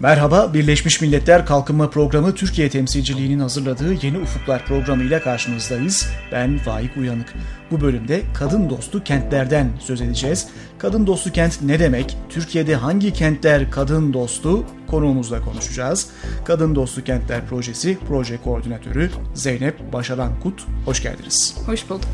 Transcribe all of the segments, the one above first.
Merhaba, Birleşmiş Milletler Kalkınma Programı Türkiye temsilciliğinin hazırladığı Yeni Ufuklar programı ile karşınızdayız. Ben Faik Uyanık. Bu bölümde kadın dostu kentlerden söz edeceğiz. Kadın dostu kent ne demek? Türkiye'de hangi kentler kadın dostu? Konuğumuzla konuşacağız. Kadın Dostu Kentler Projesi Proje Koordinatörü Zeynep Başaran Kut. Hoş geldiniz. Hoş bulduk.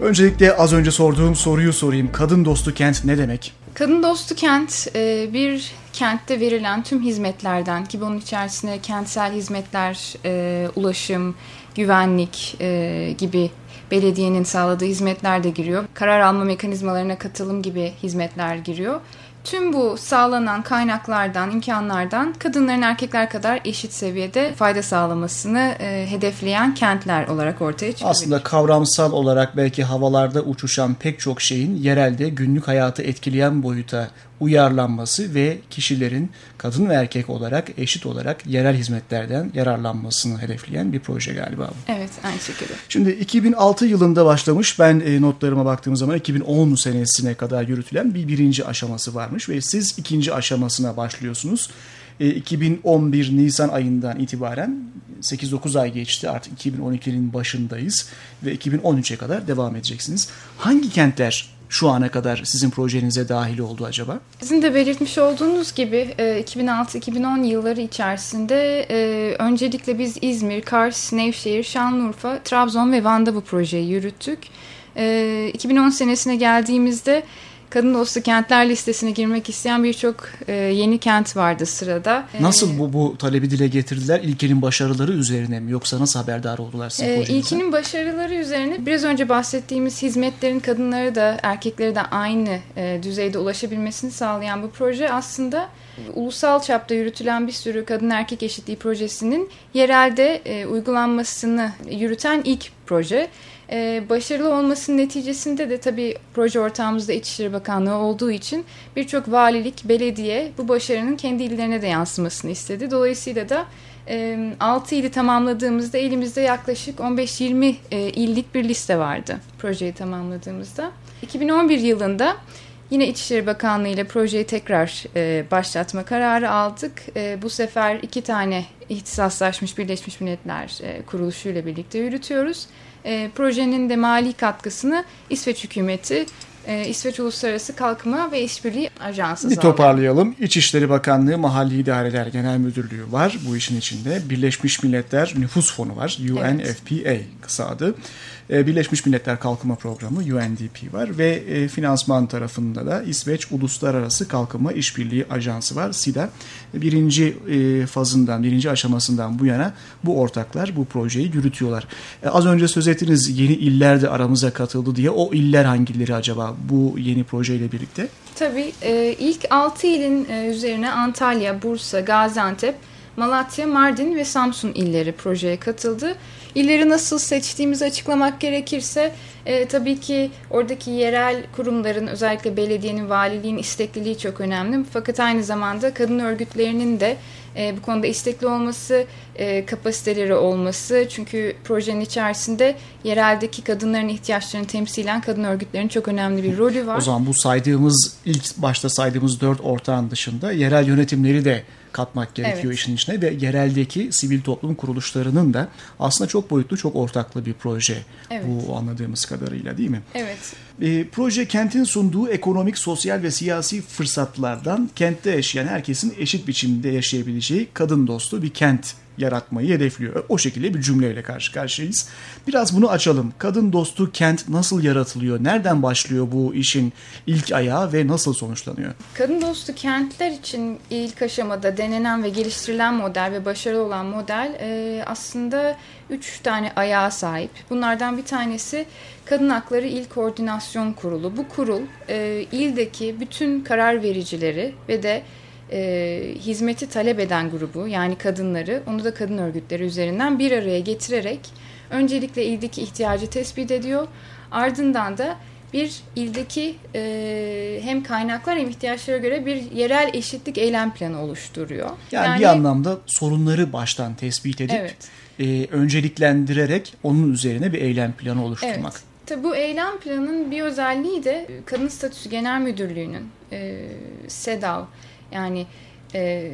Öncelikle az önce sorduğum soruyu sorayım. Kadın dostu kent ne demek? Kadın dostu kent e, bir kentte verilen tüm hizmetlerden ki bunun içerisine kentsel hizmetler, e, ulaşım, güvenlik e, gibi belediyenin sağladığı hizmetler de giriyor. Karar alma mekanizmalarına katılım gibi hizmetler giriyor. Tüm bu sağlanan kaynaklardan, imkanlardan kadınların erkekler kadar eşit seviyede fayda sağlamasını e, hedefleyen kentler olarak ortaya çıkıyor. Aslında kavramsal olarak belki havalarda uçuşan pek çok şeyin yerelde günlük hayatı etkileyen boyuta uyarlanması ve kişilerin kadın ve erkek olarak eşit olarak yerel hizmetlerden yararlanmasını hedefleyen bir proje galiba bu. Evet aynı şekilde. Şimdi 2006 yılında başlamış ben e, notlarıma baktığım zaman 2010 senesine kadar yürütülen bir birinci aşaması varmış ve siz ikinci aşamasına başlıyorsunuz. 2011 e, Nisan ayından itibaren 8-9 ay geçti artık 2012'nin başındayız ve 2013'e kadar devam edeceksiniz. Hangi kentler şu ana kadar sizin projenize dahil oldu acaba? Sizin de belirtmiş olduğunuz gibi 2006-2010 e, yılları içerisinde e, öncelikle biz İzmir, Kars, Nevşehir, Şanlıurfa, Trabzon ve Van'da bu projeyi yürüttük. 2010 e, senesine geldiğimizde kadın dostu kentler listesine girmek isteyen birçok e, yeni kent vardı sırada. Nasıl bu bu talebi dile getirdiler? İlkinin başarıları üzerine mi yoksa nasıl haberdar oldular sizin e, İlkinin başarıları üzerine biraz önce bahsettiğimiz hizmetlerin kadınları da erkekleri de aynı e, düzeyde ulaşabilmesini sağlayan bu proje aslında ulusal çapta yürütülen bir sürü kadın erkek eşitliği projesinin yerelde e, uygulanmasını yürüten ilk proje. Ee, başarılı olmasının neticesinde de tabii proje ortağımızda İçişleri Bakanlığı olduğu için birçok valilik, belediye bu başarının kendi illerine de yansımasını istedi. Dolayısıyla da e, 6 ili tamamladığımızda elimizde yaklaşık 15-20 e, illik bir liste vardı projeyi tamamladığımızda. 2011 yılında Yine İçişleri Bakanlığı ile projeyi tekrar e, başlatma kararı aldık. E, bu sefer iki tane ihtisaslaşmış Birleşmiş Milletler e, kuruluşu ile birlikte yürütüyoruz. E, projenin de mali katkısını İsveç hükümeti e, İsveç Uluslararası Kalkınma ve İşbirliği Ajansı Bir toparlayalım. İçişleri Bakanlığı Mahalli İdareler Genel Müdürlüğü var bu işin içinde. Birleşmiş Milletler Nüfus Fonu var. UNFPA evet. kısa adı. E, Birleşmiş Milletler Kalkınma Programı UNDP var ve e, finansman tarafında da İsveç Uluslararası Kalkınma İşbirliği Ajansı var SIDA. Birinci e, fazından, birinci aşamasından bu yana bu ortaklar bu projeyi yürütüyorlar. Az önce söz ettiniz yeni iller de aramıza katıldı diye. O iller hangileri acaba bu yeni projeyle birlikte? Tabii ilk 6 ilin üzerine Antalya, Bursa, Gaziantep, Malatya, Mardin ve Samsun illeri projeye katıldı. İlleri nasıl seçtiğimizi açıklamak gerekirse e, tabii ki oradaki yerel kurumların özellikle belediyenin, valiliğin istekliliği çok önemli. Fakat aynı zamanda kadın örgütlerinin de e, bu konuda istekli olması, e, kapasiteleri olması. Çünkü projenin içerisinde yereldeki kadınların ihtiyaçlarını temsilen kadın örgütlerinin çok önemli bir rolü var. O zaman bu saydığımız, ilk başta saydığımız dört ortağın dışında yerel yönetimleri de katmak gerekiyor evet. işin içine ve yereldeki sivil toplum kuruluşlarının da aslında çok boyutlu, çok ortaklı bir proje evet. bu anladığımız kadarıyla değil mi? Evet. E, proje kentin sunduğu ekonomik, sosyal ve siyasi fırsatlardan kentte yaşayan herkesin eşit biçimde yaşayabileceği kadın dostu bir kent yaratmayı hedefliyor. O şekilde bir cümleyle karşı karşıyayız. Biraz bunu açalım. Kadın dostu kent nasıl yaratılıyor? Nereden başlıyor bu işin ilk ayağı ve nasıl sonuçlanıyor? Kadın dostu kentler için ilk aşamada denenen ve geliştirilen model ve başarılı olan model e, aslında üç tane ayağa sahip. Bunlardan bir tanesi Kadın Hakları İl Koordinasyon Kurulu. Bu kurul e, ildeki bütün karar vericileri ve de e, hizmeti talep eden grubu yani kadınları onu da kadın örgütleri üzerinden bir araya getirerek öncelikle ildeki ihtiyacı tespit ediyor. Ardından da bir ildeki e, hem kaynaklar hem ihtiyaçlara göre bir yerel eşitlik eylem planı oluşturuyor. Yani, yani bir anlamda sorunları baştan tespit edip evet. e, önceliklendirerek onun üzerine bir eylem planı oluşturmak. Evet. Tabi bu eylem planının bir özelliği de Kadın Statüsü Genel Müdürlüğü'nün e, SEDAV yani e,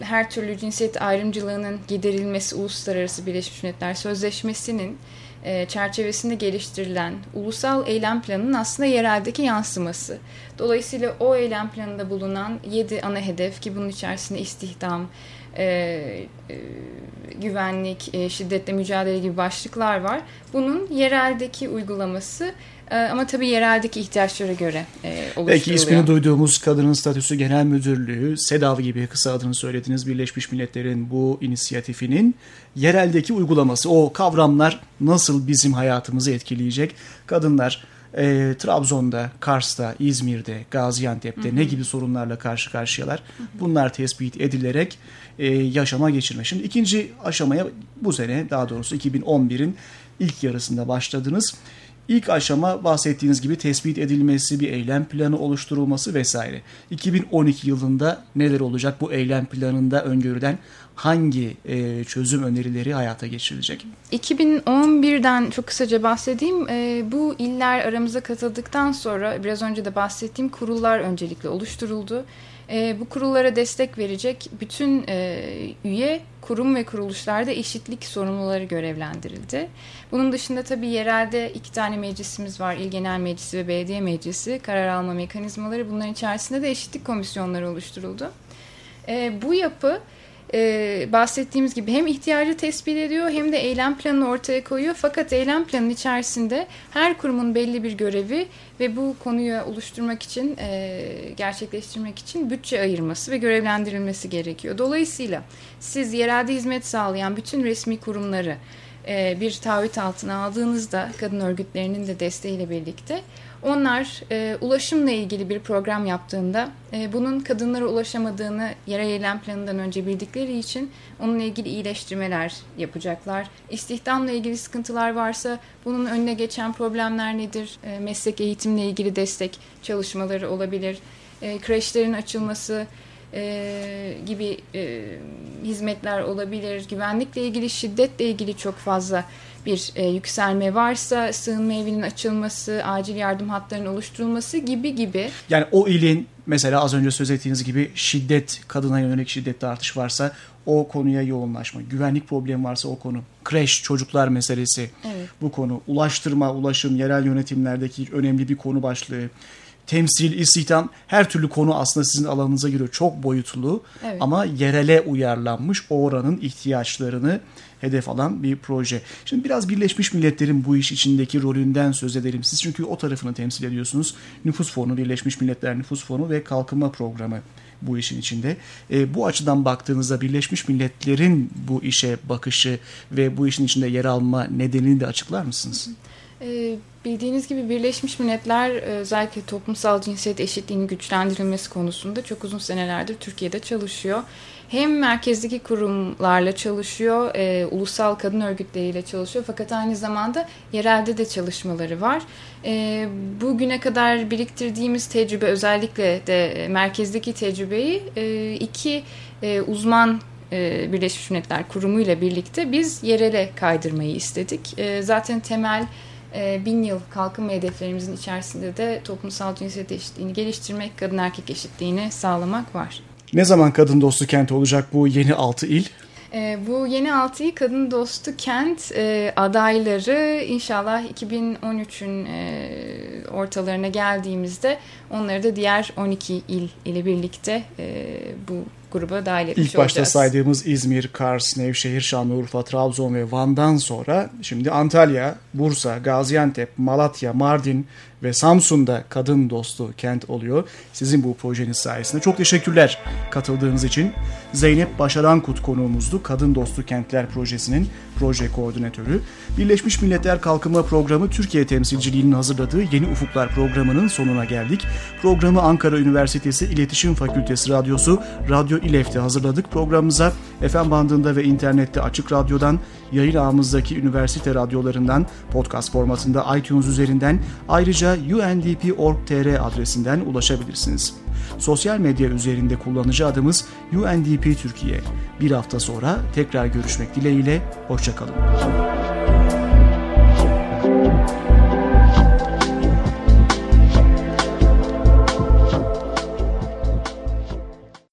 her türlü cinsiyet ayrımcılığının giderilmesi Uluslararası Birleşmiş Milletler Sözleşmesi'nin e, çerçevesinde geliştirilen ulusal eylem planının aslında yereldeki yansıması. Dolayısıyla o eylem planında bulunan 7 ana hedef ki bunun içerisinde istihdam, e, e, güvenlik, e, şiddetle mücadele gibi başlıklar var. Bunun yereldeki uygulaması e, ama tabii yereldeki ihtiyaçlara göre e, oluşturuluyor. Belki ismini duyduğumuz Kadının Statüsü Genel Müdürlüğü, SEDAV gibi kısa adını söylediğiniz Birleşmiş Milletler'in bu inisiyatifinin yereldeki uygulaması, o kavramlar nasıl bizim hayatımızı etkileyecek? Kadınlar e, Trabzon'da, Kars'ta, İzmir'de, Gaziantep'te hı hı. ne gibi sorunlarla karşı karşıyalar? Hı hı. Bunlar tespit edilerek e, yaşama geçirme. Şimdi ikinci aşamaya bu sene daha doğrusu 2011'in ilk yarısında başladınız. İlk aşama bahsettiğiniz gibi tespit edilmesi, bir eylem planı oluşturulması vesaire. 2012 yılında neler olacak bu eylem planında öngörülen hangi e, çözüm önerileri hayata geçirilecek? 2011'den çok kısaca bahsedeyim. E, bu iller aramıza katıldıktan sonra biraz önce de bahsettiğim kurullar öncelikle oluşturuldu. E, bu kurullara destek verecek bütün e, üye kurum ve kuruluşlarda eşitlik sorumluları görevlendirildi. Bunun dışında tabii yerelde iki tane meclisimiz var. İl Genel Meclisi ve Belediye Meclisi. Karar alma mekanizmaları. Bunların içerisinde de eşitlik komisyonları oluşturuldu. E, bu yapı e, bahsettiğimiz gibi hem ihtiyacı tespit ediyor hem de eylem planını ortaya koyuyor. Fakat eylem planının içerisinde her kurumun belli bir görevi ve bu konuyu oluşturmak için, e, gerçekleştirmek için bütçe ayırması ve görevlendirilmesi gerekiyor. Dolayısıyla siz yerelde hizmet sağlayan bütün resmi kurumları bir taahhüt altına aldığınızda kadın örgütlerinin de desteğiyle birlikte onlar e, ulaşımla ilgili bir program yaptığında e, bunun kadınlara ulaşamadığını yerel eylem planından önce bildikleri için onunla ilgili iyileştirmeler yapacaklar. İstihdamla ilgili sıkıntılar varsa bunun önüne geçen problemler nedir? E, meslek eğitimle ilgili destek çalışmaları olabilir. E, kreşlerin açılması, e, gibi e, hizmetler olabilir. Güvenlikle ilgili, şiddetle ilgili çok fazla bir e, yükselme varsa sığınma evinin açılması, acil yardım hatlarının oluşturulması gibi gibi. Yani o ilin mesela az önce söz ettiğiniz gibi şiddet, kadına yönelik şiddette artış varsa o konuya yoğunlaşma. Güvenlik problemi varsa o konu. Kreş, çocuklar meselesi evet. bu konu. Ulaştırma, ulaşım, yerel yönetimlerdeki önemli bir konu başlığı temsil, istihdam her türlü konu aslında sizin alanınıza göre çok boyutlu evet. ama yerele uyarlanmış o oranın ihtiyaçlarını hedef alan bir proje. Şimdi biraz Birleşmiş Milletler'in bu iş içindeki rolünden söz edelim. Siz çünkü o tarafını temsil ediyorsunuz. Nüfus Fonu, Birleşmiş Milletler Nüfus Fonu ve Kalkınma Programı bu işin içinde. E, bu açıdan baktığınızda Birleşmiş Milletler'in bu işe bakışı ve bu işin içinde yer alma nedenini de açıklar mısınız? E, bildiğiniz gibi Birleşmiş Milletler e, özellikle toplumsal cinsiyet eşitliğinin güçlendirilmesi konusunda çok uzun senelerdir Türkiye'de çalışıyor hem merkezdeki kurumlarla çalışıyor, e, ulusal kadın örgütleriyle çalışıyor fakat aynı zamanda yerelde de çalışmaları var. E, bugüne kadar biriktirdiğimiz tecrübe özellikle de merkezdeki tecrübeyi e, iki e, uzman e, Birleşmiş Milletler Kurumu ile birlikte biz yerele kaydırmayı istedik. E, zaten temel e, bin yıl kalkınma hedeflerimizin içerisinde de toplumsal cinsiyet eşitliğini geliştirmek, kadın erkek eşitliğini sağlamak var. Ne zaman kadın dostu kent olacak bu yeni 6 il? E, bu yeni 6 il kadın dostu kent e, adayları inşallah 2013'ün e, ortalarına geldiğimizde onları da diğer 12 il ile birlikte e, bu gruba dahil etmiş İlk başta olacağız. saydığımız İzmir, Kars, Nevşehir, Şanlıurfa, Trabzon ve Van'dan sonra şimdi Antalya, Bursa, Gaziantep, Malatya, Mardin ve Samsun'da kadın dostu kent oluyor. Sizin bu projeniz sayesinde. Çok teşekkürler katıldığınız için. Zeynep Başarankut konuğumuzdu. Kadın Dostu Kentler Projesi'nin proje koordinatörü. Birleşmiş Milletler Kalkınma Programı Türkiye temsilciliğinin hazırladığı Yeni Ufuklar programının sonuna geldik. Programı Ankara Üniversitesi İletişim Fakültesi Radyosu Radyo İLEF'te hazırladık. Programımıza FM bandında ve internette Açık Radyo'dan, yayın ağımızdaki üniversite radyolarından, podcast formatında iTunes üzerinden, ayrıca undp.org.tr adresinden ulaşabilirsiniz. Sosyal medya üzerinde kullanıcı adımız UNDP Türkiye. Bir hafta sonra tekrar görüşmek dileğiyle, hoşçakalın.